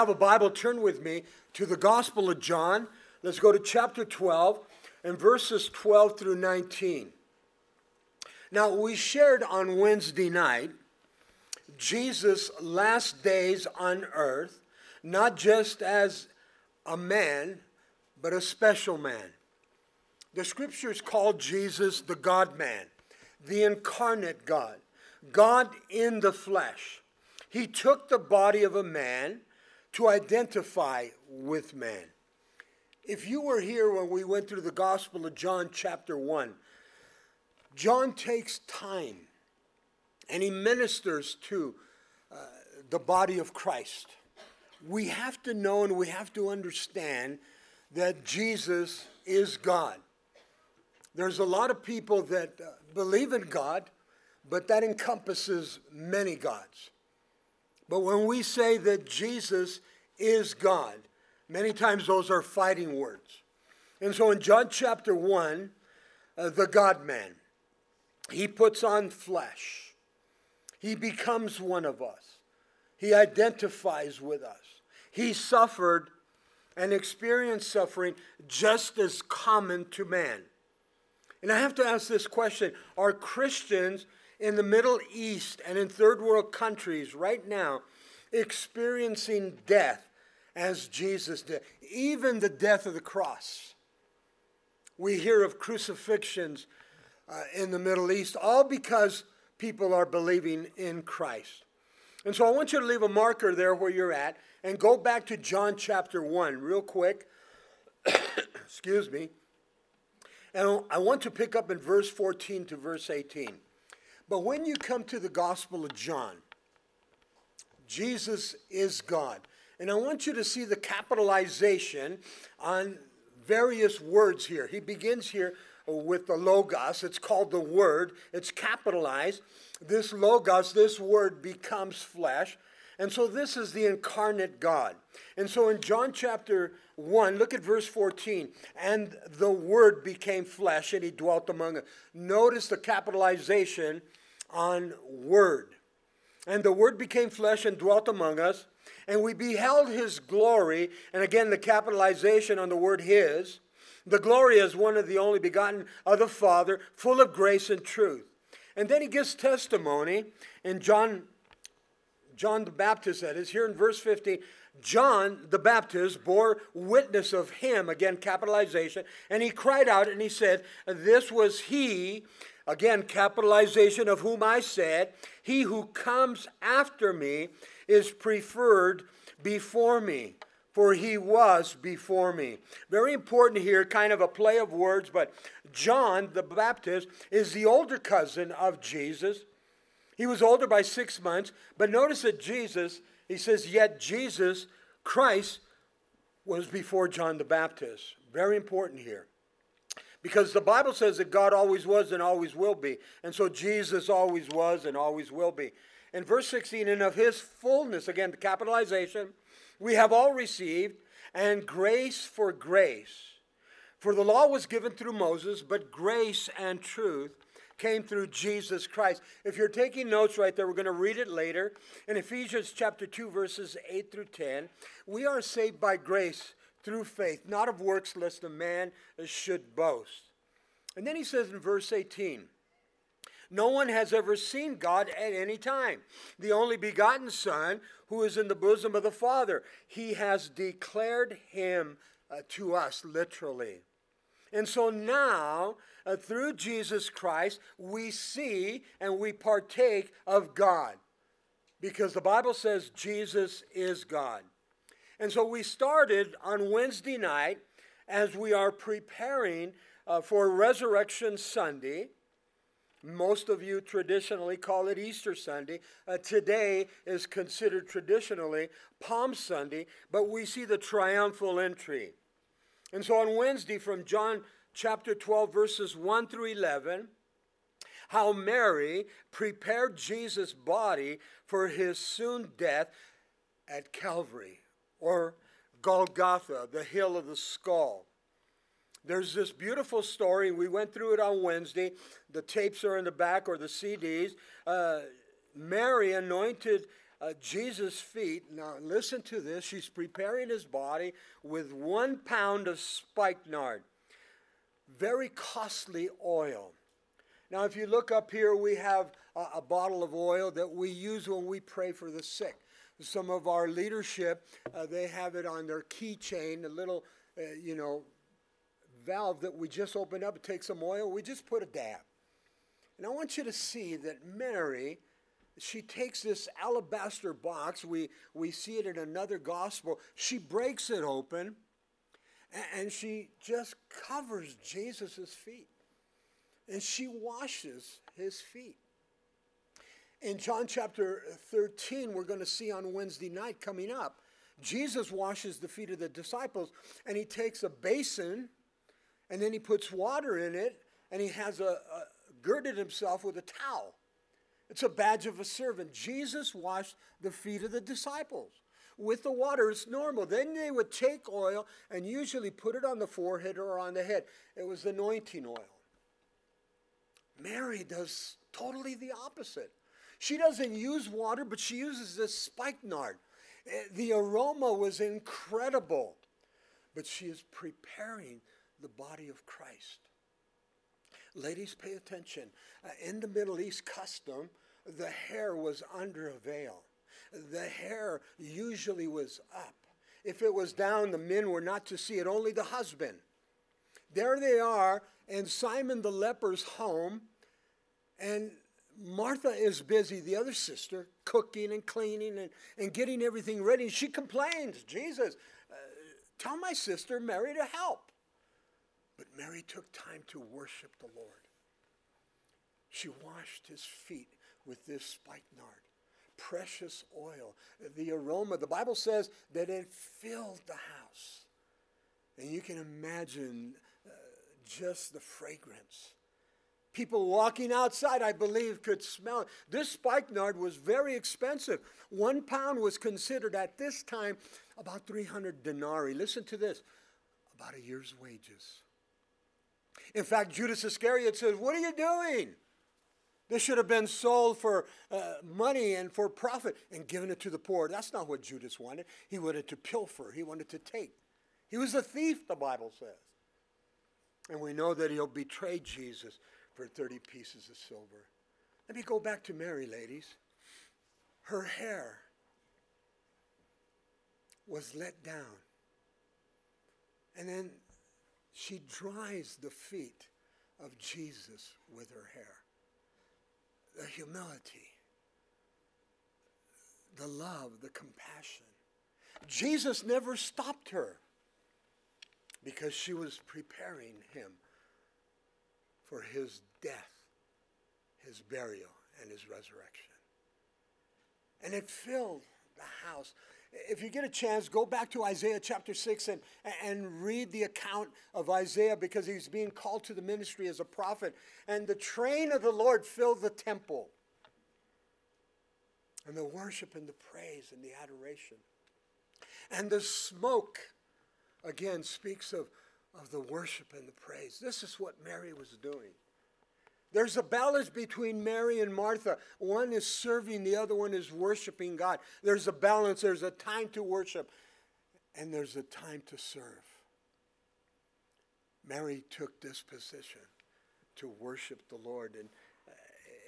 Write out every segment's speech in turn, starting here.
have a Bible, turn with me to the Gospel of John. Let's go to chapter 12 and verses 12 through 19. Now, we shared on Wednesday night Jesus' last days on earth, not just as a man, but a special man. The scriptures call Jesus the God man, the incarnate God, God in the flesh. He took the body of a man to identify with man. If you were here when we went through the Gospel of John, chapter 1, John takes time and he ministers to uh, the body of Christ. We have to know and we have to understand that Jesus is God. There's a lot of people that uh, believe in God, but that encompasses many gods. But when we say that Jesus is God, many times those are fighting words. And so in John chapter 1, uh, the God man, he puts on flesh. He becomes one of us. He identifies with us. He suffered and experienced suffering just as common to man. And I have to ask this question Are Christians in the Middle East and in third world countries right now experiencing death as Jesus did, even the death of the cross. We hear of crucifixions uh, in the Middle East, all because people are believing in Christ. And so I want you to leave a marker there where you're at and go back to John chapter 1 real quick. Excuse me. And I want to pick up in verse 14 to verse 18. But when you come to the Gospel of John, Jesus is God. And I want you to see the capitalization on various words here. He begins here with the Logos. It's called the Word, it's capitalized. This Logos, this Word becomes flesh. And so this is the incarnate God. And so in John chapter 1, look at verse 14. And the Word became flesh and he dwelt among us. Notice the capitalization on Word. And the Word became flesh and dwelt among us, and we beheld his glory. And again, the capitalization on the word his. The glory is one of the only begotten of the Father, full of grace and truth. And then he gives testimony in John, John the Baptist, that is, here in verse 15. John the Baptist bore witness of him, again, capitalization, and he cried out and he said, This was he Again, capitalization of whom I said, He who comes after me is preferred before me, for he was before me. Very important here, kind of a play of words, but John the Baptist is the older cousin of Jesus. He was older by six months, but notice that Jesus, he says, Yet Jesus, Christ, was before John the Baptist. Very important here. Because the Bible says that God always was and always will be. And so Jesus always was and always will be. In verse 16, and of his fullness, again, the capitalization, we have all received, and grace for grace. For the law was given through Moses, but grace and truth came through Jesus Christ. If you're taking notes right there, we're going to read it later. In Ephesians chapter 2, verses 8 through 10, we are saved by grace through faith, not of works, lest a man should boast. And then he says in verse 18, no one has ever seen God at any time. The only begotten Son, who is in the bosom of the Father, he has declared him uh, to us, literally. And so now, uh, through Jesus Christ, we see and we partake of God. Because the Bible says Jesus is God. And so we started on Wednesday night as we are preparing uh, for Resurrection Sunday. Most of you traditionally call it Easter Sunday. Uh, today is considered traditionally Palm Sunday, but we see the triumphal entry. And so on Wednesday, from John chapter 12, verses 1 through 11, how Mary prepared Jesus' body for his soon death at Calvary or Golgotha, the hill of the skull. There's this beautiful story. We went through it on Wednesday. The tapes are in the back or the CDs. Uh, Mary anointed uh, Jesus' feet. Now, listen to this. She's preparing his body with one pound of spikenard, very costly oil. Now, if you look up here, we have a, a bottle of oil that we use when we pray for the sick. Some of our leadership, uh, they have it on their keychain, a little, uh, you know, valve that we just open up, take some oil, we just put a dab. And I want you to see that Mary, she takes this alabaster box, we, we see it in another gospel, she breaks it open, and, and she just covers Jesus' feet. And she washes his feet. In John chapter 13, we're going to see on Wednesday night coming up, Jesus washes the feet of the disciples, and he takes a basin, and then he puts water in it, and he has a, a girded himself with a towel. It's a badge of a servant. Jesus washed the feet of the disciples with the water. It's normal. Then they would take oil and usually put it on the forehead or on the head. It was anointing oil. Mary does totally the opposite. She doesn't use water, but she uses this spikenard. Eh, the aroma was incredible, but she is preparing the body of Christ. Ladies, pay attention. Uh, in the Middle East custom, the hair was under a veil. The hair usually was up. If it was down, the men were not to see it, only the husband. There they are in Simon the leper's home, and Martha is busy, the other sister, cooking and cleaning and, and getting everything ready. She complains, Jesus, uh, tell my sister Mary to help. But Mary took time to worship the Lord. She washed his feet with this spikenard, precious oil. The aroma, the Bible says that it filled the house. And you can imagine uh, just the fragrance. People walking outside, I believe, could smell it. This spikenard was very expensive. One pound was considered at this time about 300 denarii. Listen to this about a year's wages. In fact, Judas Iscariot says, What are you doing? This should have been sold for uh, money and for profit and given it to the poor. That's not what Judas wanted. He wanted to pilfer, he wanted to take. He was a thief, the Bible says. And we know that he'll betray Jesus for 30 pieces of silver. Let me go back to Mary, ladies. Her hair was let down. And then she dries the feet of Jesus with her hair. The humility, the love, the compassion. Jesus never stopped her because she was preparing him for his death, his burial, and his resurrection. And it filled the house. If you get a chance, go back to Isaiah chapter 6 and, and read the account of Isaiah because he's being called to the ministry as a prophet. And the train of the Lord filled the temple. And the worship and the praise and the adoration. And the smoke, again, speaks of, of the worship and the praise. This is what Mary was doing. There's a balance between Mary and Martha. One is serving, the other one is worshiping God. There's a balance. There's a time to worship, and there's a time to serve. Mary took this position to worship the Lord, and uh,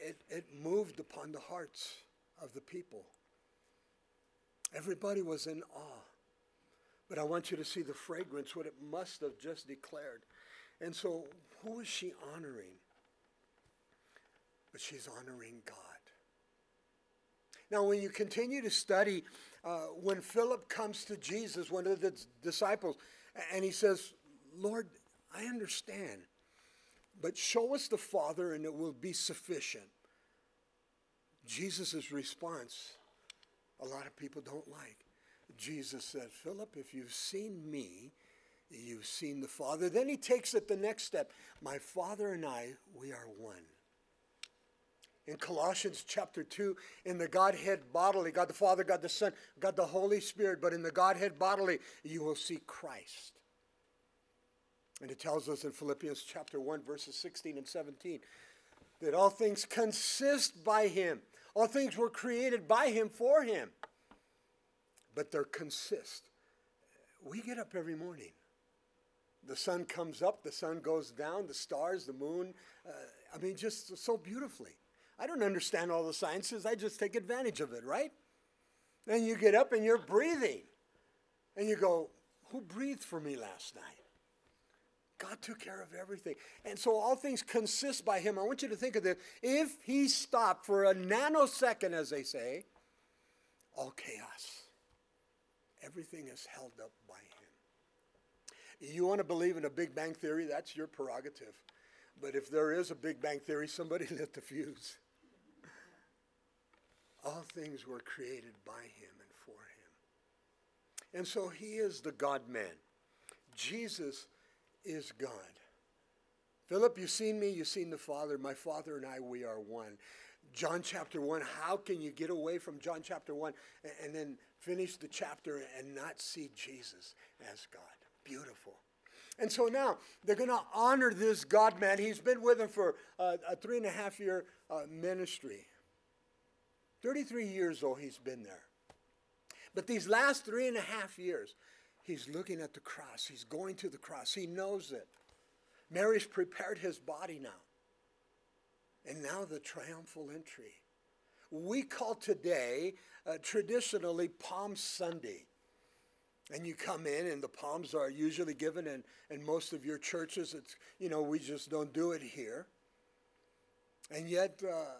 it, it moved upon the hearts of the people. Everybody was in awe. But I want you to see the fragrance, what it must have just declared. And so, who is she honoring? but she's honoring God. Now, when you continue to study, uh, when Philip comes to Jesus, one of the disciples, and he says, Lord, I understand, but show us the Father and it will be sufficient. Jesus' response, a lot of people don't like. Jesus said, Philip, if you've seen me, you've seen the Father. Then he takes it the next step. My Father and I, we are one in Colossians chapter 2, in the Godhead bodily, God the Father, God the Son, God the Holy Spirit, but in the Godhead bodily, you will see Christ. And it tells us in Philippians chapter 1, verses 16 and 17, that all things consist by him. All things were created by him for him. But they're consist. We get up every morning. The sun comes up, the sun goes down, the stars, the moon. Uh, I mean, just so beautifully. I don't understand all the sciences, I just take advantage of it, right? Then you get up and you're breathing. And you go, Who breathed for me last night? God took care of everything. And so all things consist by Him. I want you to think of this. If He stopped for a nanosecond, as they say, all chaos, everything is held up by Him. You want to believe in a Big Bang Theory? That's your prerogative. But if there is a Big Bang Theory, somebody lit the fuse. All things were created by Him and for Him. And so He is the God man. Jesus is God. Philip, you've seen me, you've seen the Father. My Father and I, we are one. John chapter 1, how can you get away from John chapter 1 and, then finish the chapter and not see Jesus as God? Beautiful. And so now they're going to honor this God man. He's been with them for uh, a three and a half year uh, ministry. 33 years old, he's been there. But these last three and a half years, He's looking at the cross. He's going to the cross. He knows it. Mary's prepared his body now. And now the triumphal entry. We call today uh, traditionally Palm Sunday. And you come in, and the palms are usually given in, in most of your churches. It's, you know, we just don't do it here. And yet, uh,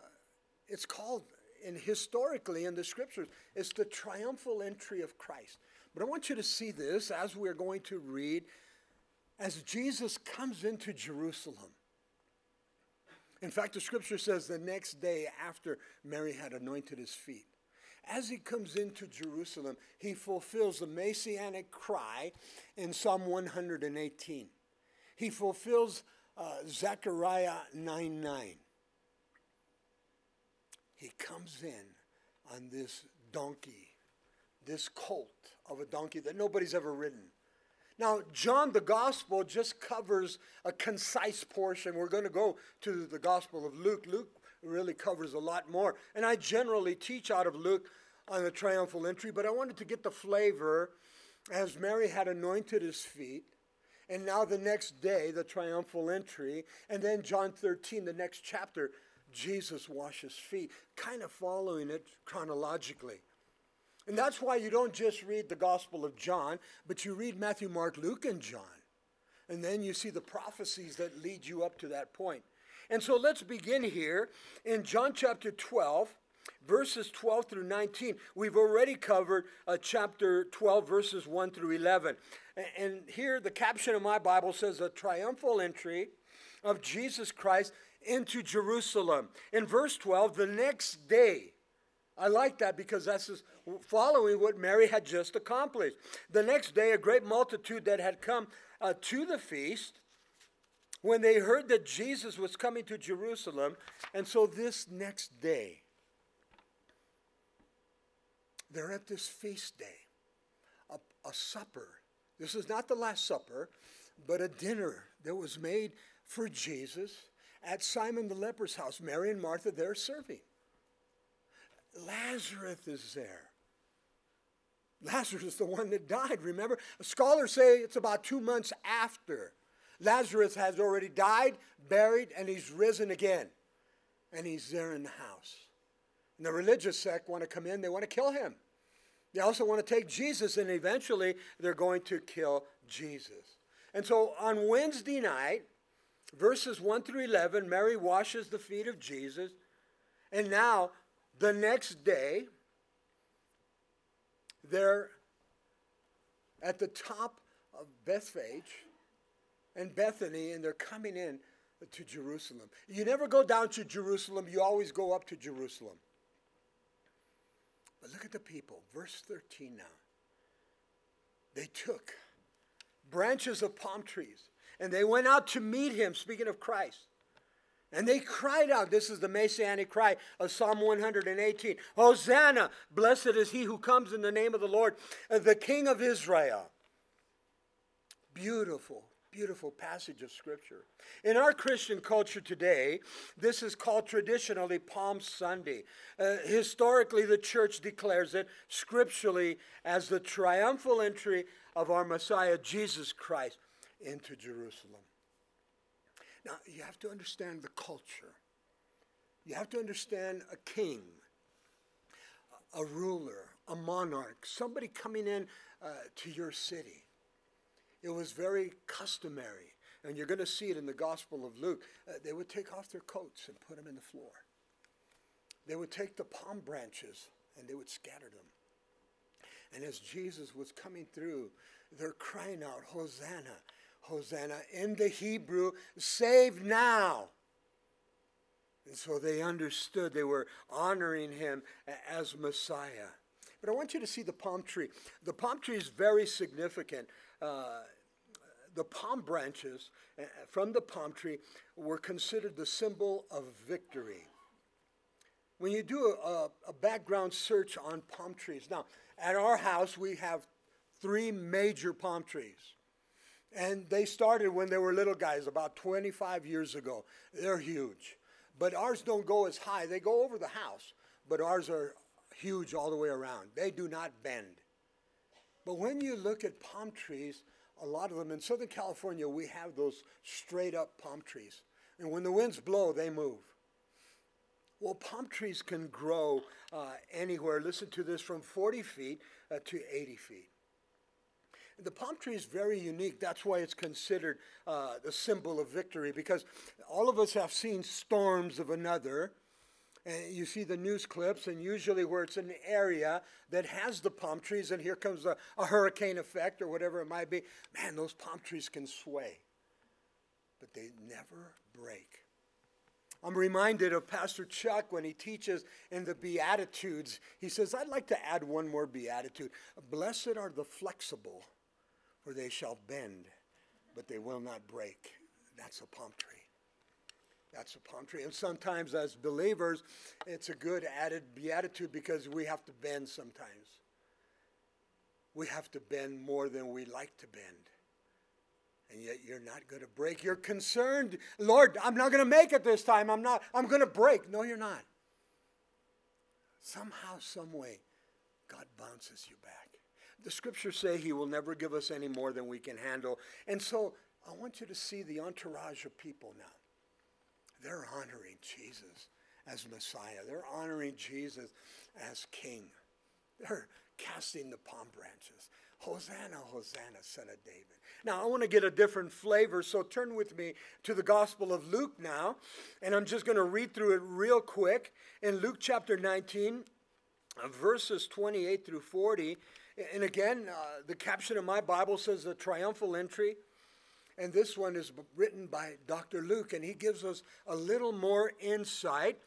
it's called, and historically in the scriptures, it's the triumphal entry of Christ. But I want you to see this as we're going to read as Jesus comes into Jerusalem. In fact, the scripture says the next day after Mary had anointed his feet, as he comes into Jerusalem, he fulfills the messianic cry in Psalm 118. He fulfills uh, Zechariah 9 9. He comes in on this donkey, this colt of a donkey that nobody's ever ridden. Now, John, the gospel, just covers a concise portion. We're going to go to the gospel of Luke. Luke really covers a lot more. And I generally teach out of Luke on the triumphal entry, but I wanted to get the flavor as Mary had anointed his feet. And now, the next day, the triumphal entry. And then, John 13, the next chapter, Jesus washes feet, kind of following it chronologically. And that's why you don't just read the Gospel of John, but you read Matthew, Mark, Luke, and John. And then you see the prophecies that lead you up to that point. And so let's begin here in John chapter 12, verses 12 through 19. We've already covered uh, chapter 12, verses 1 through 11. And here the caption of my Bible says a triumphal entry of Jesus Christ into Jerusalem. In verse 12, the next day, I like that because that's following what Mary had just accomplished. The next day, a great multitude that had come uh, to the feast when they heard that Jesus was coming to Jerusalem. And so, this next day, they're at this feast day, a, a supper. This is not the Last Supper, but a dinner that was made for Jesus at Simon the leper's house. Mary and Martha, they're serving. Lazarus is there. Lazarus is the one that died, remember? Scholars say it's about two months after. Lazarus has already died, buried, and he's risen again. And he's there in the house. And the religious sect want to come in, they want to kill him. They also want to take Jesus, and eventually they're going to kill Jesus. And so on Wednesday night, verses 1 through 11, Mary washes the feet of Jesus. And now the next day, they're at the top of Bethphage and Bethany, and they're coming in to Jerusalem. You never go down to Jerusalem, you always go up to Jerusalem. But look at the people. Verse 13 now. They took branches of palm trees and they went out to meet him, speaking of Christ. And they cried out. This is the messianic cry of Psalm 118 Hosanna! Blessed is he who comes in the name of the Lord, uh, the King of Israel. Beautiful beautiful passage of Scripture. In our Christian culture today, this is called traditionally Palm Sunday. Uh, historically, the church declares it scripturally as the triumphal entry of our Messiah, Jesus Christ, into Jerusalem. Now, you have to understand the culture. You have to understand a king, a ruler, a monarch, somebody coming in uh, to your city. It was very customary, and you're going to see it in the Gospel of Luke. Uh, they would take off their coats and put them in the floor. They would take the palm branches and they would scatter them. And as Jesus was coming through, they're crying out, Hosanna, Hosanna. In the Hebrew, save now. And so they understood they were honoring him as Messiah. But I want you to see the palm tree. The palm tree is very significant. Uh, the palm branches uh, from the palm tree were considered the symbol of victory. When you do a, a background search on palm trees, now at our house we have three major palm trees. And they started when they were little guys about 25 years ago. They're huge. But ours don't go as high. They go over the house, but ours are huge all the way around. They do not bend. But when you look at palm trees, a lot of them in Southern California, we have those straight up palm trees. And when the winds blow, they move. Well, palm trees can grow uh, anywhere, listen to this, from 40 feet uh, to 80 feet. The palm tree is very unique. That's why it's considered uh, the symbol of victory, because all of us have seen storms of another, and you see the news clips, and usually where it's an area that has the palm trees, and here comes a, a hurricane effect or whatever it might be, man, those palm trees can sway, but they never break. I'm reminded of Pastor Chuck when he teaches in the Beatitudes. He says, I'd like to add one more Beatitude. Blessed are the flexible, for they shall bend, but they will not break. That's a palm tree. That's a palm tree. And sometimes, as believers, it's a good added beatitude because we have to bend sometimes. We have to bend more than we like to bend. And yet you're not going to break. You're concerned, Lord, I'm not going to make it this time. I'm not, I'm going to break. No, you're not. Somehow, some way, God bounces you back. The scriptures say he will never give us any more than we can handle. And so I want you to see the entourage of people now. They're honoring Jesus as Messiah. They're honoring Jesus as King. They're casting the palm branches. Hosanna, Hosanna, son of David. Now, I want to get a different flavor, so turn with me to the Gospel of Luke now, and I'm just going to read through it real quick. In Luke chapter 19, uh, verses 28 through 40, and again, uh, the caption of my Bible says the triumphal entry. And this one is written by Dr. Luke, and he gives us a little more insight.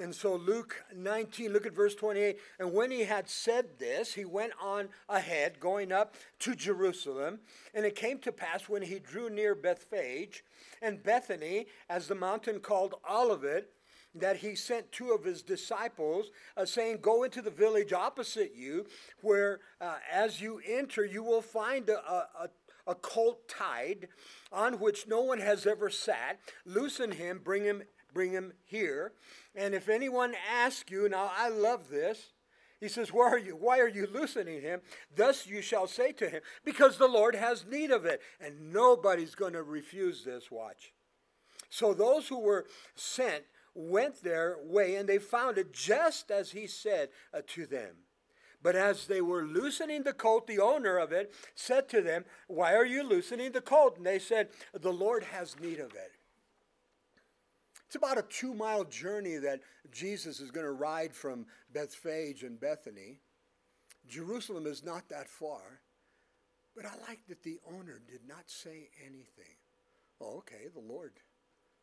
And so, Luke 19, look at verse 28. And when he had said this, he went on ahead, going up to Jerusalem. And it came to pass when he drew near Bethphage and Bethany, as the mountain called Olivet, that he sent two of his disciples, uh, saying, Go into the village opposite you, where uh, as you enter, you will find a, a, a colt tied on which no one has ever sat. Loosen him, bring him, bring him here. And if anyone asks you, now I love this. He says, Why are you? Why are you loosening him? Thus you shall say to him, Because the Lord has need of it. And nobody's going to refuse this, watch. So those who were sent went their way, and they found it just as he said uh, to them. But as they were loosening the colt, the owner of it said to them, Why are you loosening the colt? And they said, The Lord has need of it. It's about a two mile journey that Jesus is going to ride from Bethphage and Bethany. Jerusalem is not that far. But I like that the owner did not say anything. Oh, okay, the Lord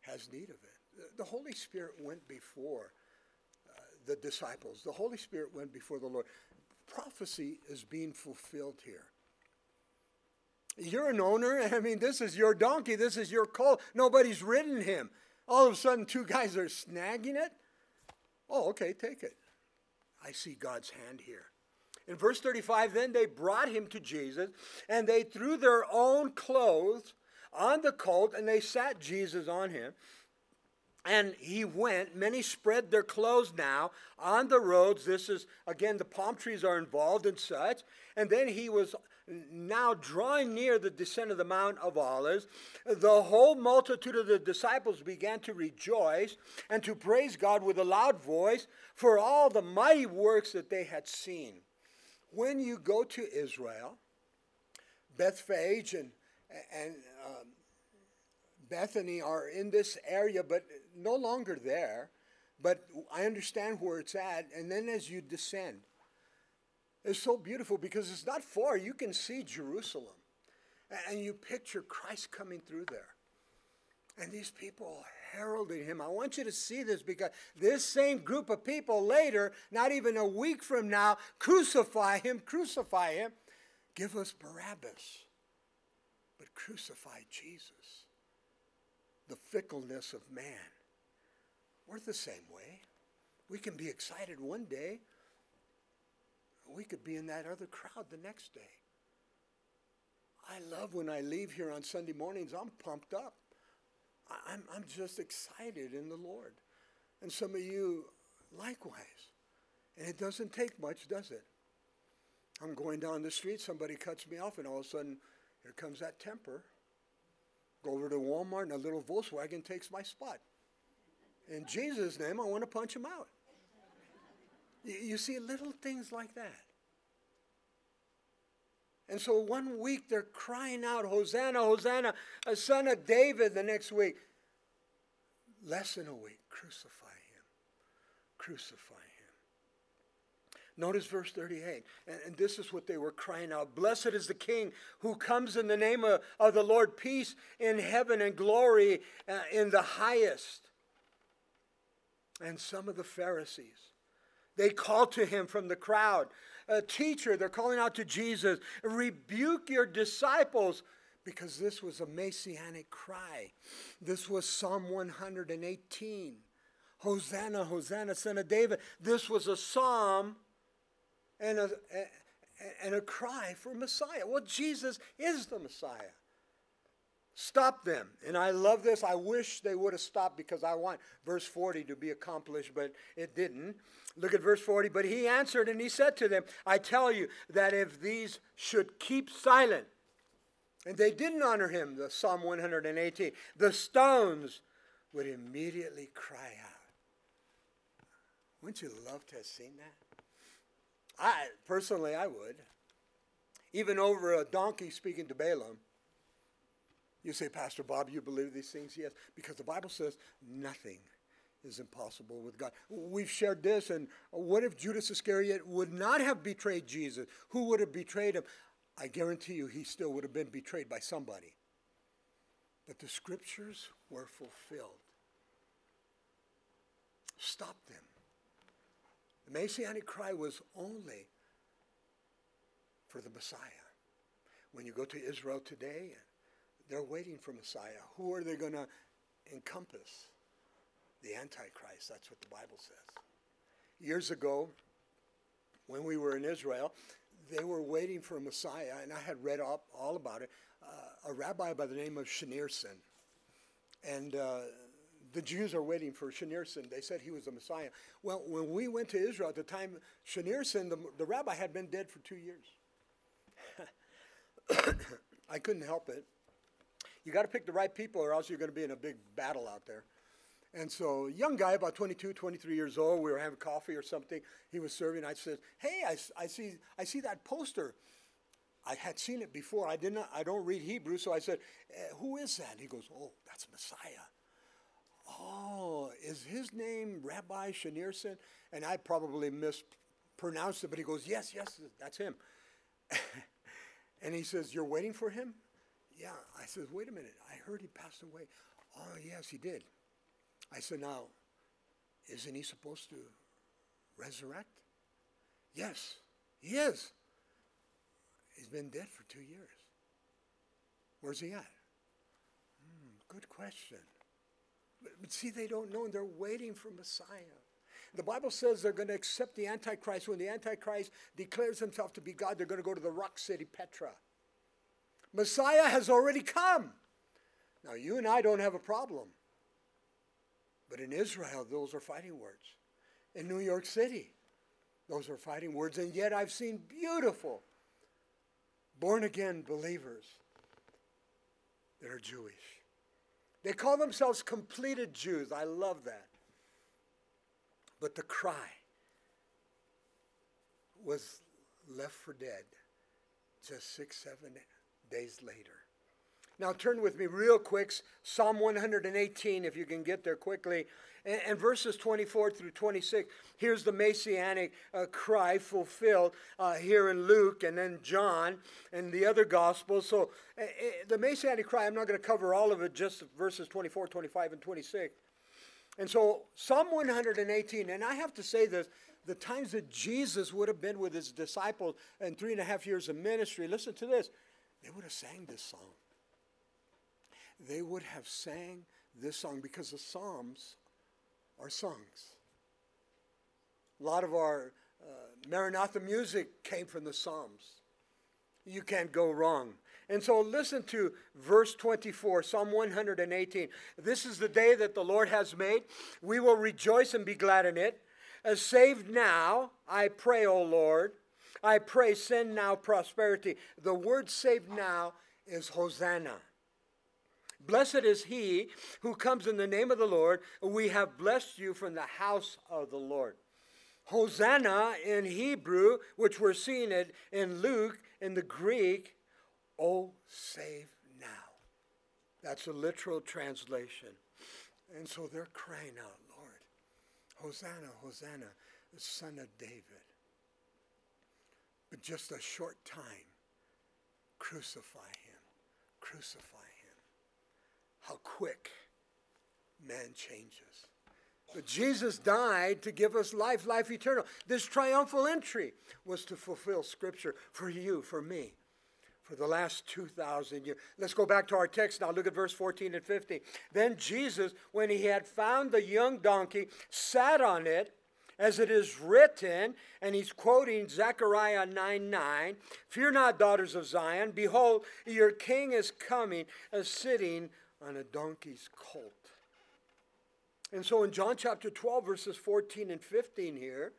has need of it. The Holy Spirit went before uh, the disciples. The Holy Spirit went before the Lord prophecy is being fulfilled here. You're an owner. I mean, this is your donkey. This is your colt. Nobody's ridden him. All of a sudden, two guys are snagging it. Oh, okay, take it. I see God's hand here. In verse 35, then they brought him to Jesus, and they threw their own clothes on the colt, and they sat Jesus on him. And he went. Many spread their clothes now on the roads. This is, again, the palm trees are involved and such. And then he was now drawing near the descent of the Mount of Olives. The whole multitude of the disciples began to rejoice and to praise God with a loud voice for all the mighty works that they had seen. When you go to Israel, Bethphage and, and um, Bethany are in this area, but no longer there. But I understand where it's at. And then as you descend, it's so beautiful because it's not far. You can see Jerusalem. And you picture Christ coming through there. And these people heralding him. I want you to see this because this same group of people later, not even a week from now, crucify him, crucify him. Give us Barabbas, but crucify Jesus the fickleness of man. We're the same way. We can be excited one day. We could be in that other crowd the next day. I love when I leave here on Sunday mornings, I'm pumped up. I'm, I'm just excited in the Lord. And some of you, likewise. And it doesn't take much, does it? I'm going down the street, somebody cuts me off, and all of a sudden, here comes that temper. Go over to Walmart and a little Volkswagen takes my spot. In Jesus' name, I want to punch him out. You, see little things like that. And so one week they're crying out, Hosanna, Hosanna, a son of David the next week. Less than a week, crucify him. Crucify him. Notice verse 38. And, this is what they were crying out Blessed is the King who comes in the name of, of the Lord, peace in heaven and glory uh, in the highest. And some of the Pharisees, they called to him from the crowd, a Teacher, they're calling out to Jesus, rebuke your disciples. Because this was a messianic cry. This was Psalm 118. Hosanna, Hosanna, son of David. This was a psalm and a, and a cry for Messiah. Well, Jesus is the Messiah. Stop them. And I love this. I wish they would have stopped because I want verse 40 to be accomplished, but it didn't. Look at verse 40. But he answered and he said to them, I tell you that if these should keep silent, and they didn't honor him, the Psalm 118, the stones would immediately cry out. Wouldn't you love to have seen that? I personally, I would. Even over a donkey speaking to Balaam. You say, Pastor Bob, you believe these things? Yes, because the Bible says nothing is impossible with God. We've shared this, and what if Judas Iscariot would not have betrayed Jesus? Who would have betrayed him? I guarantee you he still would have been betrayed by somebody. But the scriptures were fulfilled. Stop them. The Messianic cry was only for the Messiah. When you go to Israel today, they're waiting for Messiah. Who are they going to encompass? The Antichrist. That's what the Bible says. Years ago, when we were in Israel, they were waiting for a Messiah, and I had read all, all about it. Uh, a rabbi by the name of Schneerson. And uh, the Jews are waiting for Schneerson. They said he was the Messiah. Well, when we went to Israel at the time, Schneerson, the, the rabbi, had been dead for two years. I couldn't help it. You got to pick the right people, or else you're going to be in a big battle out there. And so, a young guy, about 22, 23 years old, we were having coffee or something. He was serving. I said, "Hey, I, I see, I see that poster. I had seen it before. I did not. I don't read Hebrew, so I said, eh, "Who is that?" He goes, "Oh, that's Messiah." oh, is his name Rabbi Schneerson? And I probably mispronounced it, but he goes, yes, yes, that's him. and he says, you're waiting for him? Yeah. I said, wait a minute. I heard he passed away. Oh, yes, he did. I said, now, isn't he supposed to resurrect? Yes, he is. He's been dead for two years. Where's he at? Hmm, good question. But see, they don't know, and they're waiting for Messiah. The Bible says they're going to accept the Antichrist. When the Antichrist declares himself to be God, they're going to go to the rock city, Petra. Messiah has already come. Now, you and I don't have a problem. But in Israel, those are fighting words. In New York City, those are fighting words. And yet, I've seen beautiful, born again believers that are Jewish. They call themselves completed Jews. I love that. But the cry was left for dead just six, seven days later. Now turn with me real quick, Psalm 118, if you can get there quickly, and, and verses 24 through 26. Here's the messianic uh, cry fulfilled uh, here in Luke and then John and the other gospels. So uh, the messianic cry, I'm not going to cover all of it, just verses 24, 25, and 26. And so Psalm 118, and I have to say this, the times that Jesus would have been with his disciples in three and a half years of ministry, listen to this, they would have sang this song they would have sang this song because the Psalms are songs. A lot of our uh, Maranatha music came from the Psalms. You can't go wrong. And so listen to verse 24, Psalm 118. This is the day that the Lord has made. We will rejoice and be glad in it. As saved now, I pray, O Lord. I pray, send now prosperity. The word saved now is Hosanna. Blessed is he who comes in the name of the Lord. We have blessed you from the house of the Lord. Hosanna in Hebrew, which we're seeing it in Luke, in the Greek, oh, save now. That's a literal translation. And so they're crying out, Lord, Hosanna, Hosanna, the son of David. But just a short time, crucify him, crucify him. how quick man changes. But Jesus died to give us life, life eternal. This triumphal entry was to fulfill Scripture for you, for me, for the last 2,000 years. Let's go back to our text now. Look at verse 14 and 15. Then Jesus, when he had found the young donkey, sat on it, as it is written, and he's quoting Zechariah 9 9 Fear not, daughters of Zion, behold, your king is coming, as sitting on a donkey's colt. And so in John chapter 12, verses 14 and 15 here,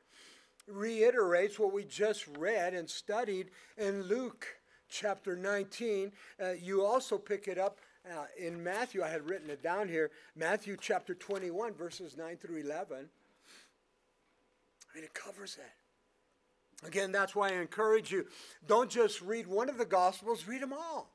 reiterates what we just read and studied in Luke chapter 19. Uh, you also pick it up uh, in Matthew. I had written it down here. Matthew chapter 21, verses 9 through 11. I mean, it covers that. Again, that's why I encourage you don't just read one of the Gospels, read them all.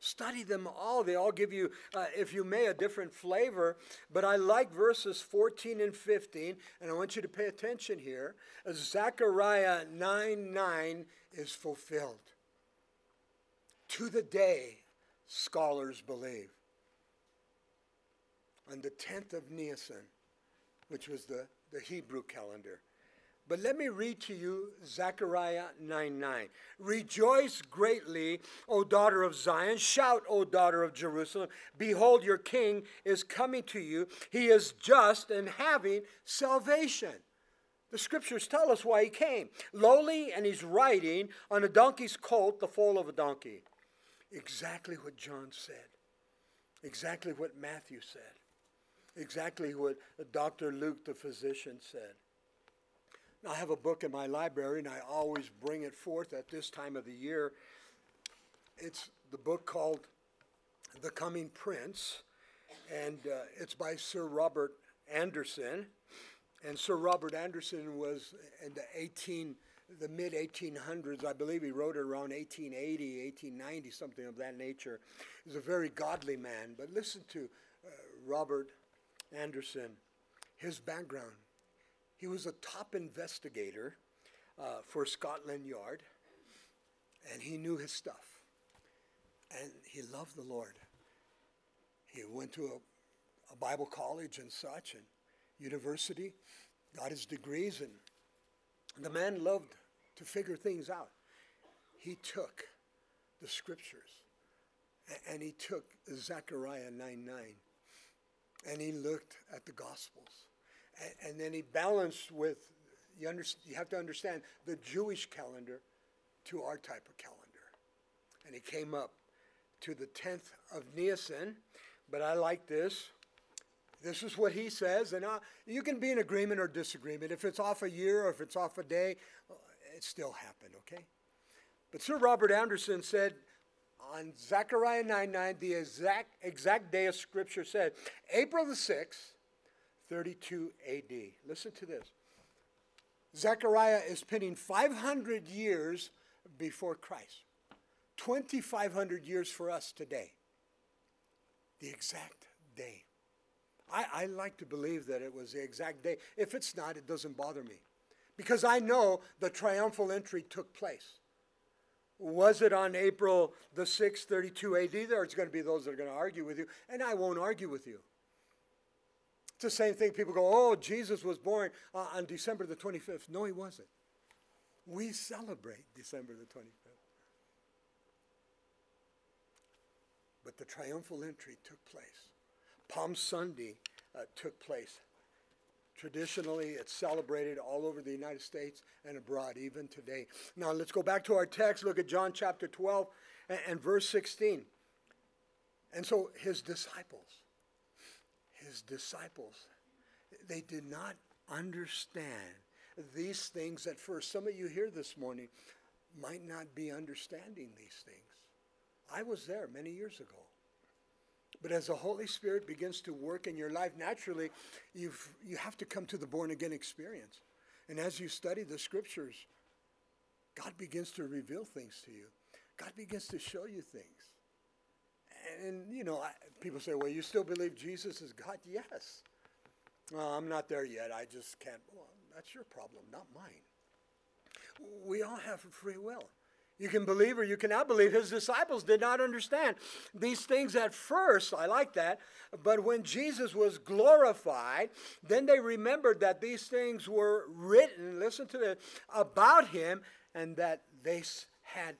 Study them all. They all give you, uh, if you may, a different flavor. But I like verses 14 and 15, and I want you to pay attention here. Zechariah 9 9 is fulfilled. To the day, scholars believe. On the 10th of Nisan, which was the, the Hebrew calendar, but let me read to you Zechariah 9 9. Rejoice greatly, O daughter of Zion. Shout, O daughter of Jerusalem. Behold, your king is coming to you. He is just and having salvation. The scriptures tell us why he came. Lowly, and he's riding on a donkey's colt, the foal of a donkey. Exactly what John said. Exactly what Matthew said. Exactly what Dr. Luke, the physician, said. I have a book in my library, and I always bring it forth at this time of the year. It's the book called The Coming Prince, and uh, it's by Sir Robert Anderson. And Sir Robert Anderson was in the 18, the mid 1800s, I believe he wrote it around 1880, 1890, something of that nature. He's a very godly man. But listen to uh, Robert Anderson, his background. He was a top investigator uh, for Scotland Yard, and he knew his stuff. And he loved the Lord. He went to a, a Bible college and such, and university, got his degrees, and the man loved to figure things out. He took the scriptures and he took Zechariah 9 9 and he looked at the Gospels and, then he balanced with, you, under, you have to understand, the Jewish calendar to our type of calendar. And he came up to the 10th of Nisan, but I like this. This is what he says, and uh, you can be in agreement or disagreement. If it's off a year or if it's off a day, it still happened, okay? But Sir Robert Anderson said on Zechariah 9 9, the exact, exact day of Scripture said, April the 6th, 32 AD. Listen to this. Zechariah is pinning 500 years before Christ, 2,500 years for us today. The exact day. I, I like to believe that it was the exact day. If it's not, it doesn't bother me. Because I know the triumphal entry took place. Was it on April the 6th, 32 AD? There's going to be those that are going to argue with you, and I won't argue with you. It's the same thing. People go, oh, Jesus was born uh, on December the 25th. No, he wasn't. We celebrate December the 25th. But the triumphal entry took place. Palm Sunday uh, took place. Traditionally, it's celebrated all over the United States and abroad, even today. Now, let's go back to our text. Look at John chapter 12 and, and verse 16. And so, his disciples, disciples, they did not understand these things at first. Some of you here this morning might not be understanding these things. I was there many years ago. But as the Holy Spirit begins to work in your life, naturally, you've, you have to come to the born again experience. And as you study the scriptures, God begins to reveal things to you. God begins to show you things. And, you know, I, people say, well, you still believe Jesus is God? Yes. Well, I'm not there yet. I just can't. Well, that's your problem, not mine. We all have free will. You can believe or you cannot believe. His disciples did not understand these things at first. I like that. But when Jesus was glorified, then they remembered that these things were written, listen to this, about him, and that they had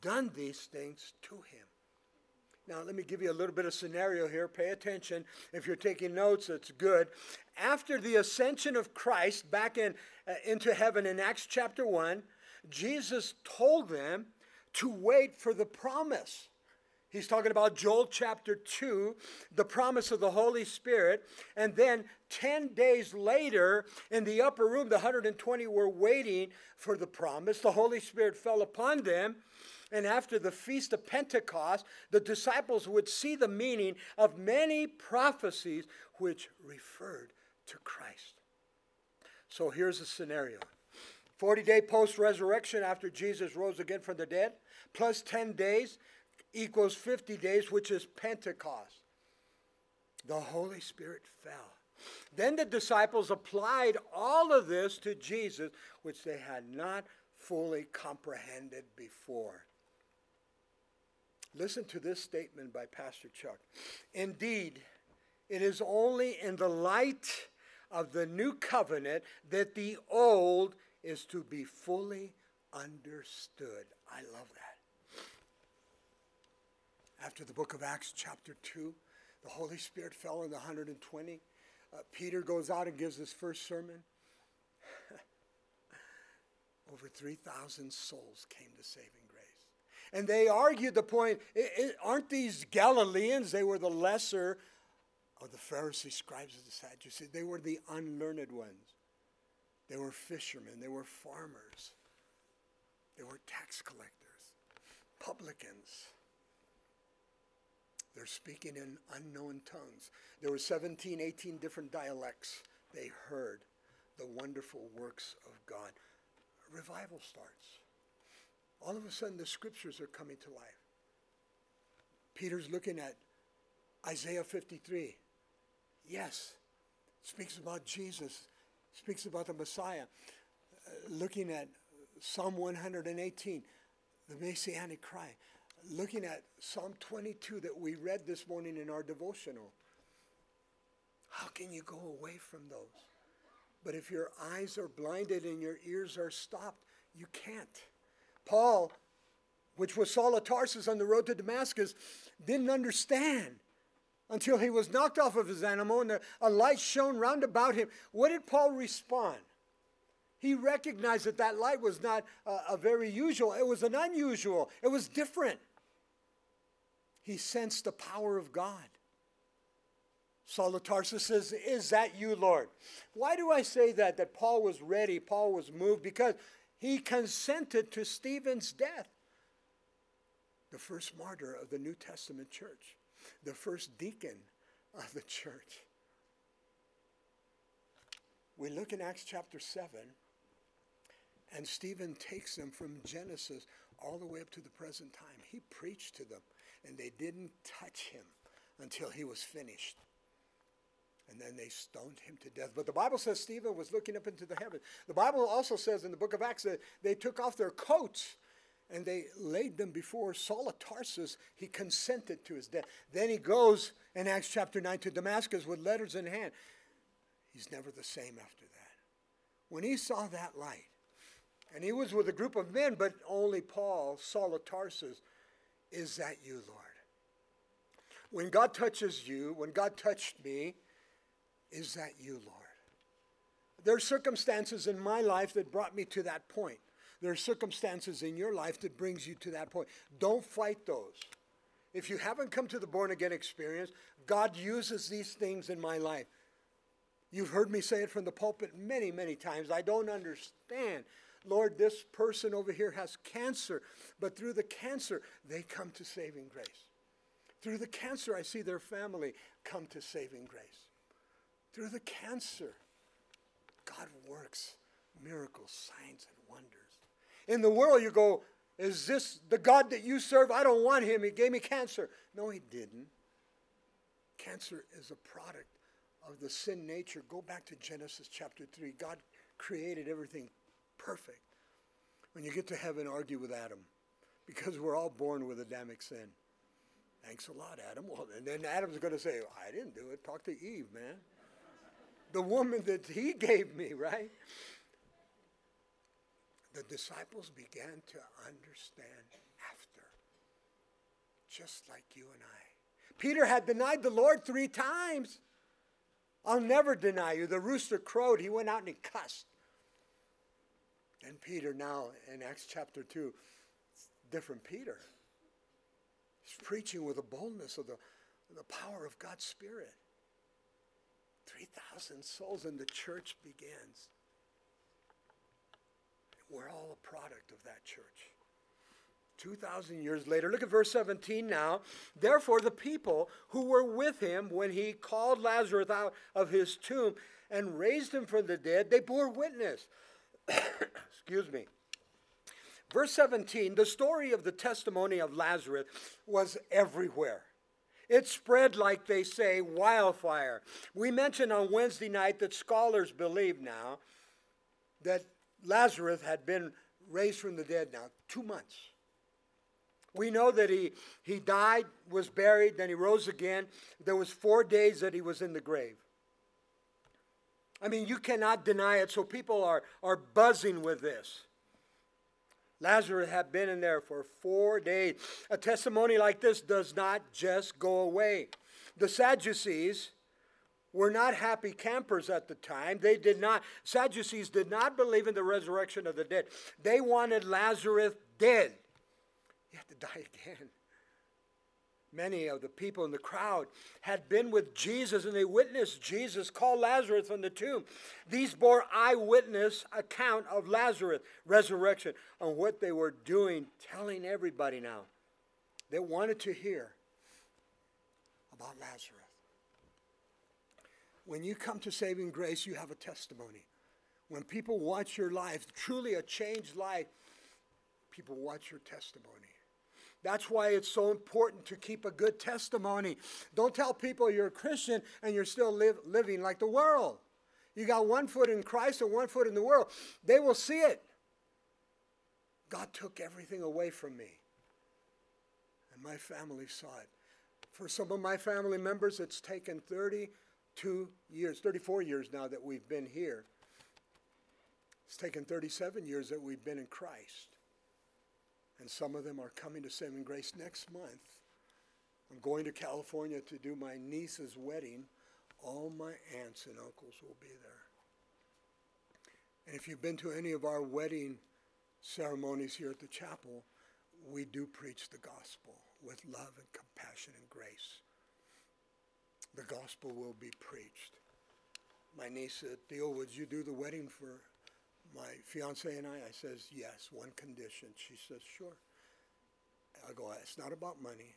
done these things to him. Now, let me give you a little bit of scenario here. Pay attention. If you're taking notes, it's good. After the ascension of Christ back in, uh, into heaven in Acts chapter 1, Jesus told them to wait for the promise. He's talking about Joel chapter 2, the promise of the Holy Spirit. And then 10 days later, in the upper room, the 120 were waiting for the promise. The Holy Spirit fell upon them. And after the feast of Pentecost, the disciples would see the meaning of many prophecies which referred to Christ. So here's a scenario 40 day post resurrection after Jesus rose again from the dead, plus 10 days equals 50 days, which is Pentecost. The Holy Spirit fell. Then the disciples applied all of this to Jesus, which they had not fully comprehended before. Listen to this statement by Pastor Chuck. Indeed, it is only in the light of the new covenant that the old is to be fully understood. I love that. After the book of Acts, chapter 2, the Holy Spirit fell on the 120. Uh, Peter goes out and gives his first sermon. Over 3,000 souls came to saving. And they argued the point aren't these Galileans? They were the lesser of the Pharisees, scribes, and the Sadducees. They were the unlearned ones. They were fishermen, they were farmers, they were tax collectors, publicans. They're speaking in unknown tongues. There were 17, 18 different dialects. They heard the wonderful works of God. revival starts. All of a sudden, the scriptures are coming to life. Peter's looking at Isaiah 53. Yes, speaks about Jesus speaks about the Messiah. Uh, looking at Psalm 118, the Messianic cry. Looking at Psalm 22 that we read this morning in our devotional. How can you go away from those? But if your eyes are blinded and your ears are stopped, you can't. Paul, which was Saul of Tarsus on the road to Damascus, didn't understand until he was knocked off of his animal and a light shone round about him. What did Paul respond? He recognized that that light was not a, very usual, it was an unusual, it was different. He sensed the power of God. Saul of Tarsus says, Is that you, Lord? Why do I say that? That Paul was ready, Paul was moved, because he consented to Stephen's death. The first martyr of the New Testament church, the first deacon of the church. We look in Acts chapter 7, and Stephen takes them from Genesis all the way up to the present time. He preached to them, and they didn't touch him until he was finished. And then they stoned him to death. But the Bible says Stephen was looking up into the heavens. The Bible also says in the book of Acts that they took off their coats and they laid them before Saul of Tarsus. He consented to his death. Then he goes in Acts chapter 9 to Damascus with letters in hand. He's never the same after that. When he saw that light, and he was with a group of men, but only Paul, Saul of Tarsus, is that you, Lord? When God touches you, when God touched me, is that you, Lord? There are circumstances in my life that brought me to that point. There are circumstances in your life that brings you to that point. Don't fight those. If you haven't come to the born again experience, God uses these things in my life. You've heard me say it from the pulpit many, many times. I don't understand. Lord, this person over here has cancer, but through the cancer, they come to saving grace. Through the cancer, I see their family come to saving grace. Through the cancer, God works miracles, signs, and wonders. In the world, you go, Is this the God that you serve? I don't want him. He gave me cancer. No, he didn't. Cancer is a product of the sin nature. Go back to Genesis chapter 3. God created everything perfect. When you get to heaven, argue with Adam because we're all born with Adamic sin. Thanks a lot, Adam. Well, and then Adam's going to say, I didn't do it. Talk to Eve, man. The woman that he gave me, right? The disciples began to understand after, just like you and I. Peter had denied the Lord three times. I'll never deny you. The rooster crowed. He went out and he cussed. And Peter now in Acts chapter 2, different Peter. He's preaching with the boldness of the, the power of God's Spirit. 3,000 souls and the church begins. We're all a product of that church. 2,000 years later, look at verse 17 now. Therefore, the people who were with him when he called Lazarus out of his tomb and raised him from the dead, they bore witness. Excuse me. Verse 17 the story of the testimony of Lazarus was everywhere. It spread, like they say, wildfire. We mentioned on Wednesday night that scholars believe now that Lazarus had been raised from the dead now two months. We know that he, he died, was buried, then he rose again. There was four days that he was in the grave. I mean, you cannot deny it, so people are, are buzzing with this. Lazarus had been in there for four days. A testimony like this does not just go away. The Sadducees were not happy campers at the time. They did not, Sadducees did not believe in the resurrection of the dead. They wanted Lazarus dead. He had to die again. Many of the people in the crowd had been with Jesus and they witnessed Jesus call Lazarus from the tomb. These bore eyewitness account of Lazarus' resurrection and what they were doing, telling everybody now. They wanted to hear about Lazarus. When you come to saving grace, you have a testimony. When people watch your life, truly a changed life, people watch your testimony. That's why it's so important to keep a good testimony. Don't tell people you're a Christian and you're still live, living like the world. You got one foot in Christ and one foot in the world. They will see it. God took everything away from me. And my family saw it. For some of my family members, it's taken 32 years, 34 years now that we've been here. It's taken 37 years that we've been in Christ and some of them are coming to Saving Grace next month. I'm going to California to do my niece's wedding. All my aunts and uncles will be there. And if you've been to any of our wedding ceremonies here at the chapel, we do preach the gospel with love and compassion and grace. the gospel will be preached. My niece said, Theo, would you do the wedding for my fiance and I? I says, yes, one condition. She says, sure. I go, it's not about money.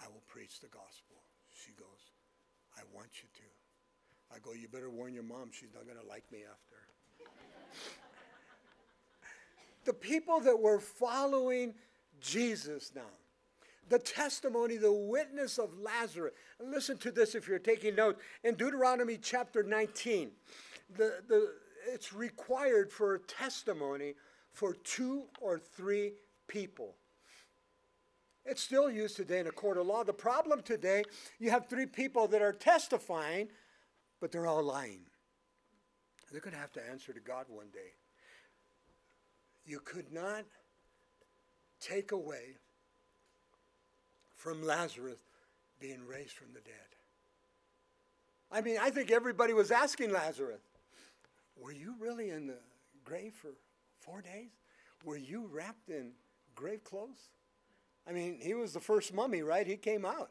I will preach the gospel. She goes, I want you to. I go, you better warn your mom. She's not going to like me after. the people that were following Jesus now, the testimony, the witness of Lazarus. Listen to this if you're taking notes. In Deuteronomy chapter 19, the, the, it's required for a testimony for two or three people. It's still used today in a court of law. The problem today, you have three people that are testifying, but they're all lying. They're going to have to answer to God one day. You could not take away from Lazarus being raised from the dead. I mean, I think everybody was asking Lazarus, Were you really in the grave for four days? Were you wrapped in grave clothes? I mean, he was the first mummy, right? He came out.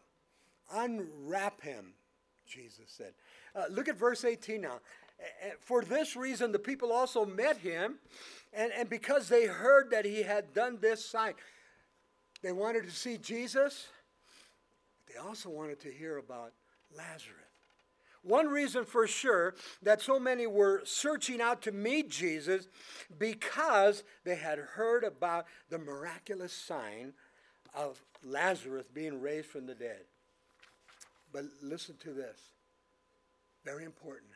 Unwrap him, Jesus said. Uh, look at verse 18 now. For this reason, the people also met him, and, and because they heard that he had done this sign, they wanted to see Jesus. They also wanted to hear about Lazarus. One reason for sure that so many were searching out to meet Jesus because they had heard about the miraculous sign of Lazarus being raised from the dead. But listen to this very important.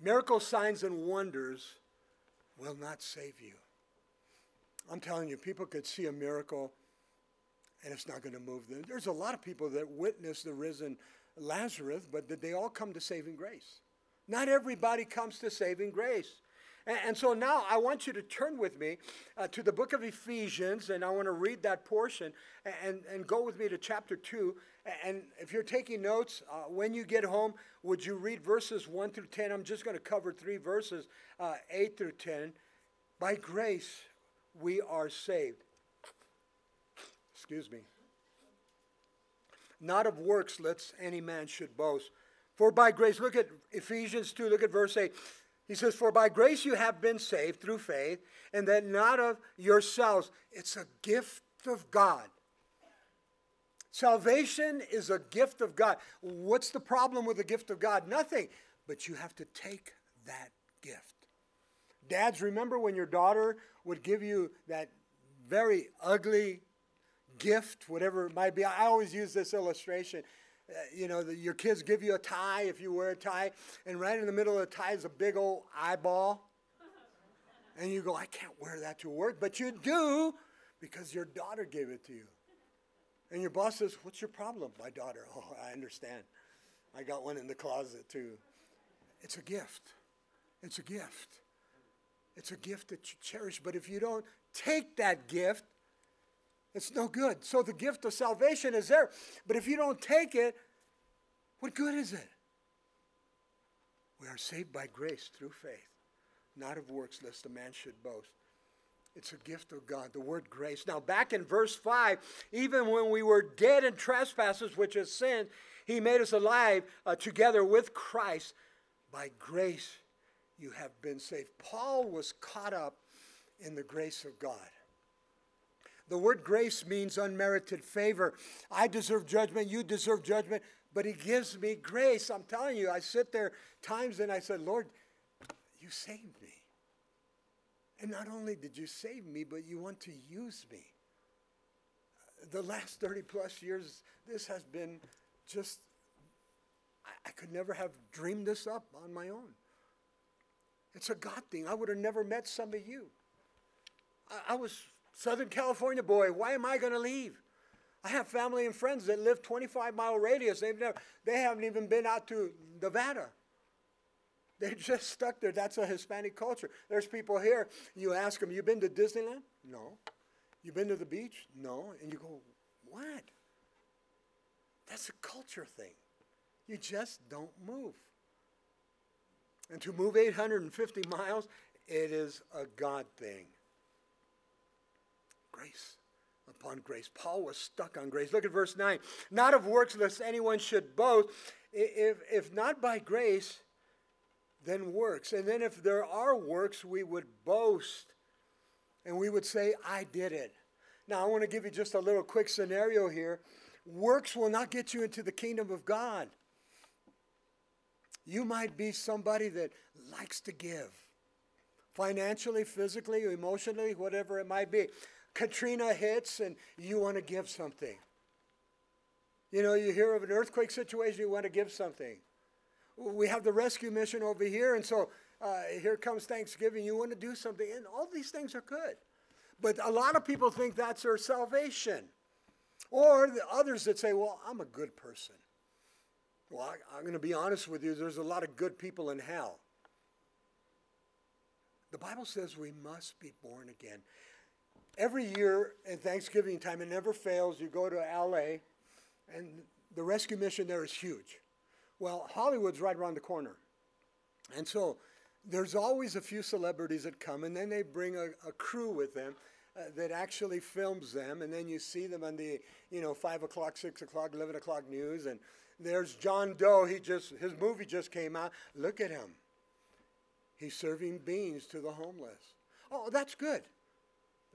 Miracle signs and wonders will not save you. I'm telling you, people could see a miracle and it's not going to move them. There's a lot of people that witnessed the risen Lazarus, but did they all come to saving grace? Not everybody comes to saving grace. And, and so now I want you to turn with me uh, to the book of Ephesians, and I want to read that portion and, and go with me to chapter 2. And if you're taking notes, uh, when you get home, would you read verses 1 through 10? I'm just going to cover three verses, uh, 8 through 10. By grace, we are saved. Excuse me. Not of works, lest any man should boast. For by grace, look at Ephesians 2, look at verse 8. He says, For by grace you have been saved through faith, and that not of yourselves. It's a gift of God. Salvation is a gift of God. What's the problem with the gift of God? Nothing. But you have to take that gift. Dads, remember when your daughter would give you that very ugly gift, whatever it might be. I always use this illustration. Uh, you know, the, your kids give you a tie if you wear a tie, and right in the middle of the tie is a big old eyeball. And you go, I can't wear that to work, but you do because your daughter gave it to you. And your boss says, What's your problem? My daughter. Oh, I understand. I got one in the closet too. It's a gift. It's a gift. It's a gift that you cherish. But if you don't take that gift it's no good. So the gift of salvation is there. But if you don't take it, what good is it? We are saved by grace through faith, not of works, lest a man should boast. It's a gift of God, the word grace. Now, back in verse 5, even when we were dead in trespasses, which is sin, he made us alive uh, together with Christ. By grace, you have been saved. Paul was caught up in the grace of God. The word grace means unmerited favor. I deserve judgment, you deserve judgment, but He gives me grace. I'm telling you, I sit there times and I said, Lord, you saved me. And not only did you save me, but you want to use me. The last 30 plus years, this has been just, I, I could never have dreamed this up on my own. It's a God thing. I would have never met some of you. I, I was Southern California boy, why am I going to leave? I have family and friends that live 25 mile radius. They've never, they haven't even been out to Nevada. They're just stuck there. That's a Hispanic culture. There's people here, you ask them, you been to Disneyland? No. You been to the beach? No. And you go, what? That's a culture thing. You just don't move. And to move 850 miles, it is a God thing grace. upon grace. Paul was stuck on grace. Look at verse 9. Not of works, lest anyone should boast. If, if not by grace, then works. And then if there are works, we would boast and we would say, I did it. Now, I want to give you just a little quick scenario here. Works will not get you into the kingdom of God. You might be somebody that likes to give financially, physically, emotionally, whatever it might be. Katrina hits and you want to give something. You know, you hear of an earthquake situation, you want to give something. We have the rescue mission over here, and so uh, here comes Thanksgiving, you want to do something, and all these things are good. But a lot of people think that's their salvation. Or the others that say, well, I'm a good person. Well, I, I'm going to be honest with you, there's a lot of good people in hell. The Bible says we must be born again. Every year in Thanksgiving time, it never fails. You go to LA, and the rescue mission there is huge. Well, Hollywood's right around the corner. And so there's always a few celebrities that come, and then they bring a, a crew with them uh, that actually films them, and then you see them on the, you know, 5 o'clock, 6 o'clock, 11 o'clock news, and there's John Doe. He just, his movie just came out. Look at him. He's serving beans to the homeless. Oh, that's good.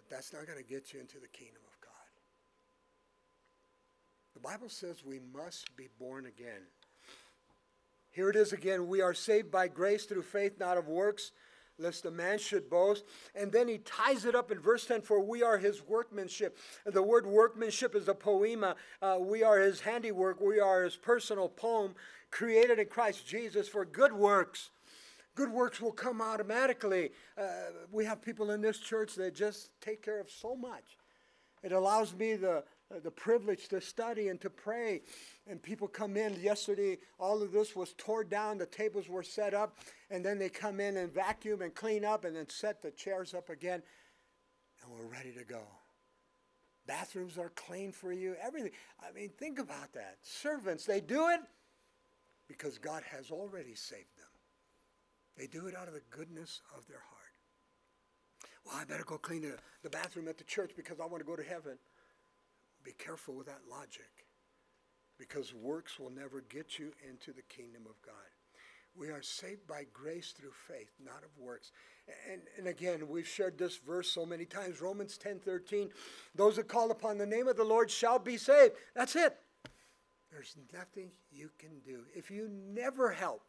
But that's not going to get you into the kingdom of God. The Bible says we must be born again. Here it is again. We are saved by grace through faith, not of works, lest a man should boast. And then he ties it up in verse 10 for we are his workmanship. The word workmanship is a poiema. Uh, we are his handiwork. We are his personal poem created in Christ Jesus for good works. Good works will come automatically. Uh, we have people in this church that just take care of so much. It allows me the uh, the privilege to study and to pray. And people come in. Yesterday, all of this was torn down, the tables were set up, and then they come in and vacuum and clean up and then set the chairs up again, and we're ready to go. Bathrooms are clean for you, everything. I mean, think about that. Servants, they do it because God has already saved them. They do it out of the goodness of their heart. Well, I better go clean the, the bathroom at the church because I want to go to heaven. Be careful with that logic because works will never get you into the kingdom of God. We are saved by grace through faith, not of works. And, and again, we've shared this verse so many times. Romans 10 13. Those that call upon the name of the Lord shall be saved. That's it. There's nothing you can do. If you never help,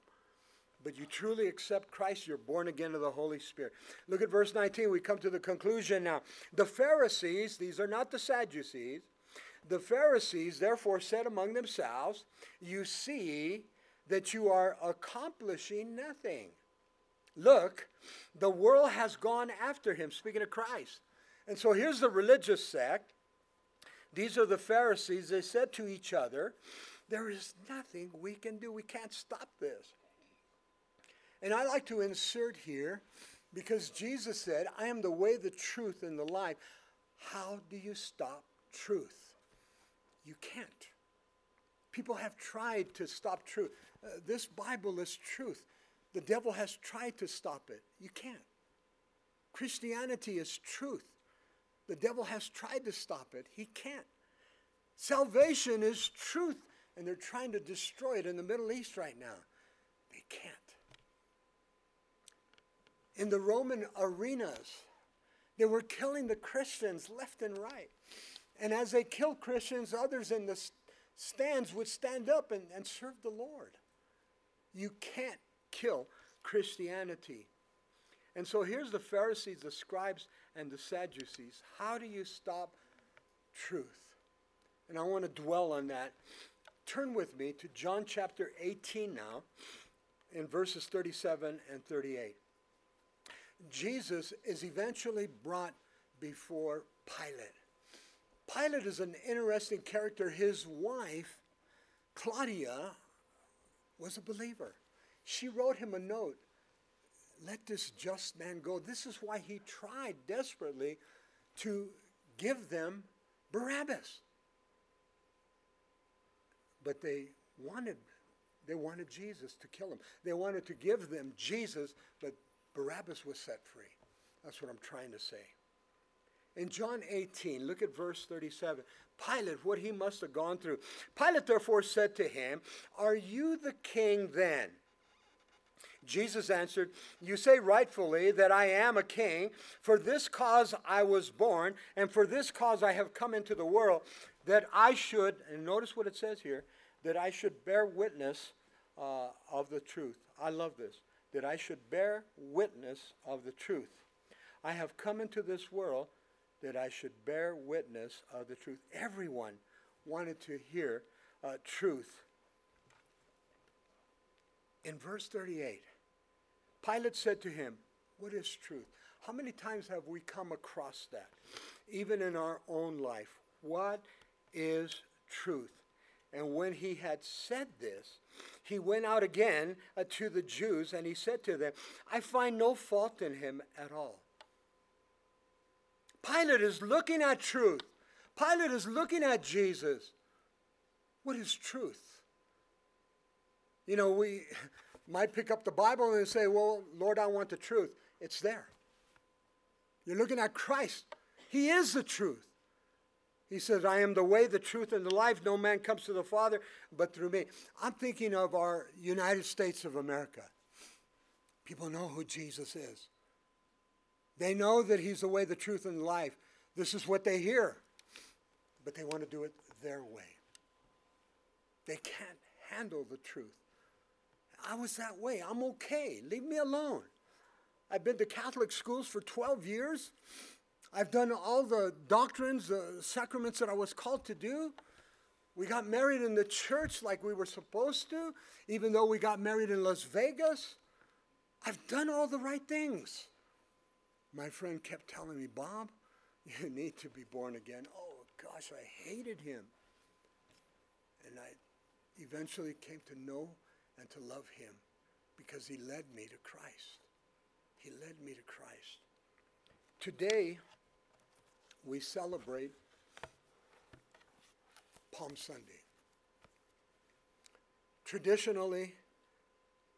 but you truly accept Christ, you're born again of the Holy Spirit. Look at verse 19. We come to the conclusion now. The Pharisees, these are not the Sadducees, the Pharisees therefore said among themselves, You see that you are accomplishing nothing. Look, the world has gone after him, speaking of Christ. And so here's the religious sect. These are the Pharisees. They said to each other, There is nothing we can do. We can't stop this. And I like to insert here, because Jesus said, I am the way, the truth, and the life. How do you stop truth? You can't. People have tried to stop truth. Uh, this Bible is truth. The devil has tried to stop it. You can't. Christianity is truth. The devil has tried to stop it. He can't. Salvation is truth, and they're trying to destroy it in the Middle East right now. They can't. In the Roman arenas, they were killing the Christians left and right. And as they killed Christians, others in the stands would stand up and, and serve the Lord. You can't kill Christianity. And so here's the Pharisees, the scribes, and the Sadducees. How do you stop truth? And I want to dwell on that. Turn with me to John chapter 18 now, in verses 37 and 38. Jesus is eventually brought before Pilate. Pilate is an interesting character. His wife, Claudia, was a believer. She wrote him a note let this just man go. This is why he tried desperately to give them Barabbas. But they wanted they wanted Jesus to kill him. They wanted to give them Jesus, but Barabbas was set free. That's what I'm trying to say. In John 18, look at verse 37. Pilate, what he must have gone through. Pilate therefore said to him, Are you the king then? Jesus answered, You say rightfully that I am a king. For this cause I was born, and for this cause I have come into the world, that I should, and notice what it says here, that I should bear witness uh, of the truth. I love this. That I should bear witness of the truth. I have come into this world that I should bear witness of the truth. Everyone wanted to hear uh, truth. In verse 38, Pilate said to him, What is truth? How many times have we come across that? Even in our own life. What is truth? And when he had said this, he went out again uh, to the Jews and he said to them, I find no fault in him at all. Pilate is looking at truth. Pilate is looking at Jesus. What is truth? You know, we might pick up the Bible and say, Well, Lord, I want the truth. It's there. You're looking at Christ. He is the truth. He says, I am the way, the truth, and the life. No man comes to the Father but through me. I'm thinking of our United States of America. People know who Jesus is. They know that He's the way, the truth, and the life. This is what they hear, but they want to do it their way. They can't handle the truth. I was that way. I'm okay. Leave me alone. I've been to Catholic schools for 12 years. I've done all the doctrines, the sacraments that I was called to do. We got married in the church like we were supposed to, even though we got married in Las Vegas. I've done all the right things. My friend kept telling me, Bob, you need to be born again. Oh, gosh, I hated him. And I eventually came to know and to love him because he led me to Christ. He led me to Christ. Today, we celebrate Palm Sunday. Traditionally,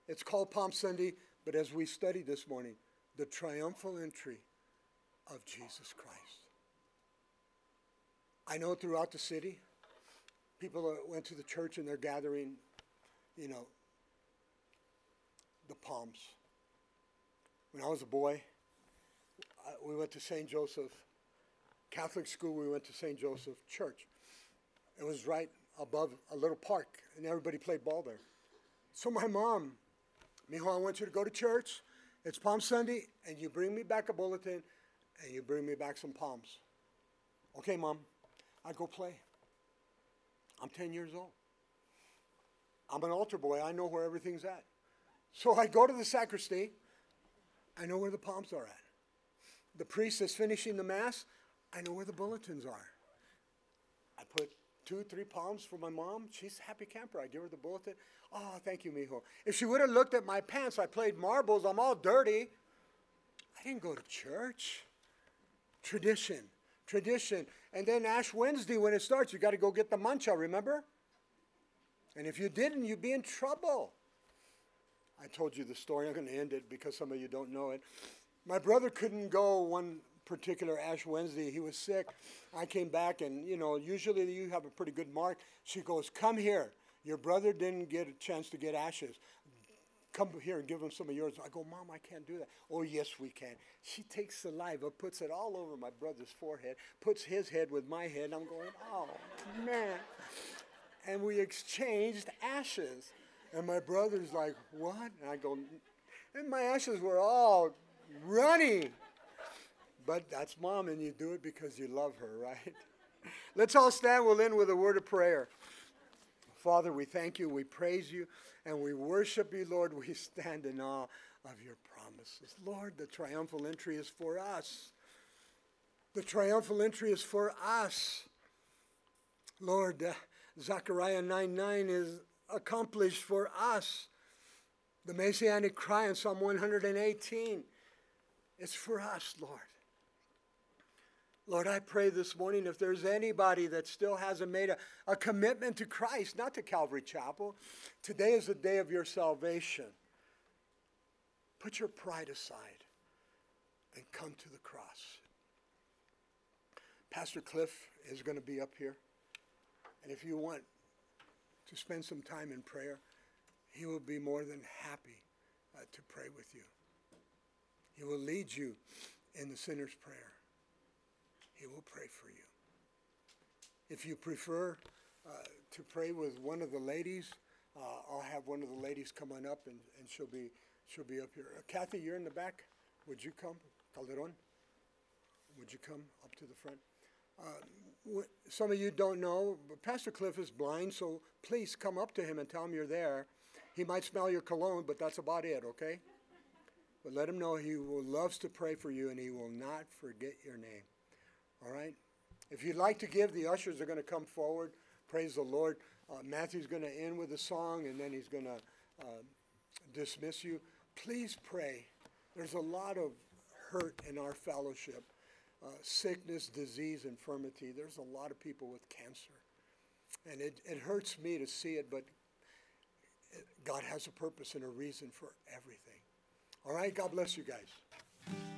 it's called Palm Sunday, but as we study this morning, the triumphal entry of Jesus Christ. I know throughout the city, people went to the church and they're gathering, you know, the palms. When I was a boy, we went to St. Joseph Catholic school. We went to St. Joseph Church. It was right above a little park, and everybody played ball there. So my mom, Mijo, I want you to go to church. It's Palm Sunday, and you bring me back a bulletin, and you bring me back some palms. Okay, mom. I go play. I'm 10 years old. I'm an altar boy. I know where everything's at. So I go to the sacristy. I know where the palms are at. The priest is finishing the mass. I know where the bulletins are. I put two, three palms for my mom. She's a happy camper. I give her the bulletin. Oh, thank you, mijo. If she would have looked at my pants, I played marbles. I'm all dirty. I didn't go to church. Tradition, tradition. And then Ash Wednesday, when it starts, you got to go get the mancha, remember? And if you didn't, you'd be in trouble. I told you the story. I'm going to end it because some of you don't know it. My brother couldn't go one particular Ash Wednesday. He was sick. I came back, and you know, usually you have a pretty good mark. She goes, "Come here. Your brother didn't get a chance to get ashes. Come here and give him some of yours." I go, "Mom, I can't do that." Oh, yes, we can. She takes saliva, puts it all over my brother's forehead, puts his head with my head. I'm going, "Oh man!" And we exchanged ashes. And my brother's like, "What?" And I go, and my ashes were all running. But that's mom, and you do it because you love her, right? Let's all stand. We'll end with a word of prayer. Father, we thank you, we praise you, and we worship you, Lord. We stand in awe of your promises. Lord, the triumphal entry is for us. The triumphal entry is for us. Lord, uh, Zechariah 9 9 is accomplished for us. The Messianic cry in Psalm 118 is for us, Lord. Lord, I pray this morning if there's anybody that still hasn't made a, a commitment to Christ, not to Calvary Chapel, today is the day of your salvation. Put your pride aside and come to the cross. Pastor Cliff is going to be up here. And if you want to spend some time in prayer, he will be more than happy uh, to pray with you. He will lead you in the sinner's prayer. He will pray for you. If you prefer uh, to pray with one of the ladies, uh, I'll have one of the ladies come on up and, and she'll be she'll be up here. Uh, Kathy, you're in the back. Would you come? Calderon, would you come up to the front? Uh, wh- some of you don't know, but Pastor Cliff is blind, so please come up to him and tell him you're there. He might smell your cologne, but that's about it, okay? But let him know he will loves to pray for you and he will not forget your name. All right? If you'd like to give, the ushers are going to come forward. Praise the Lord. Uh, Matthew's going to end with a song and then he's going to uh, dismiss you. Please pray. There's a lot of hurt in our fellowship uh, sickness, disease, infirmity. There's a lot of people with cancer. And it, it hurts me to see it, but God has a purpose and a reason for everything. All right? God bless you guys.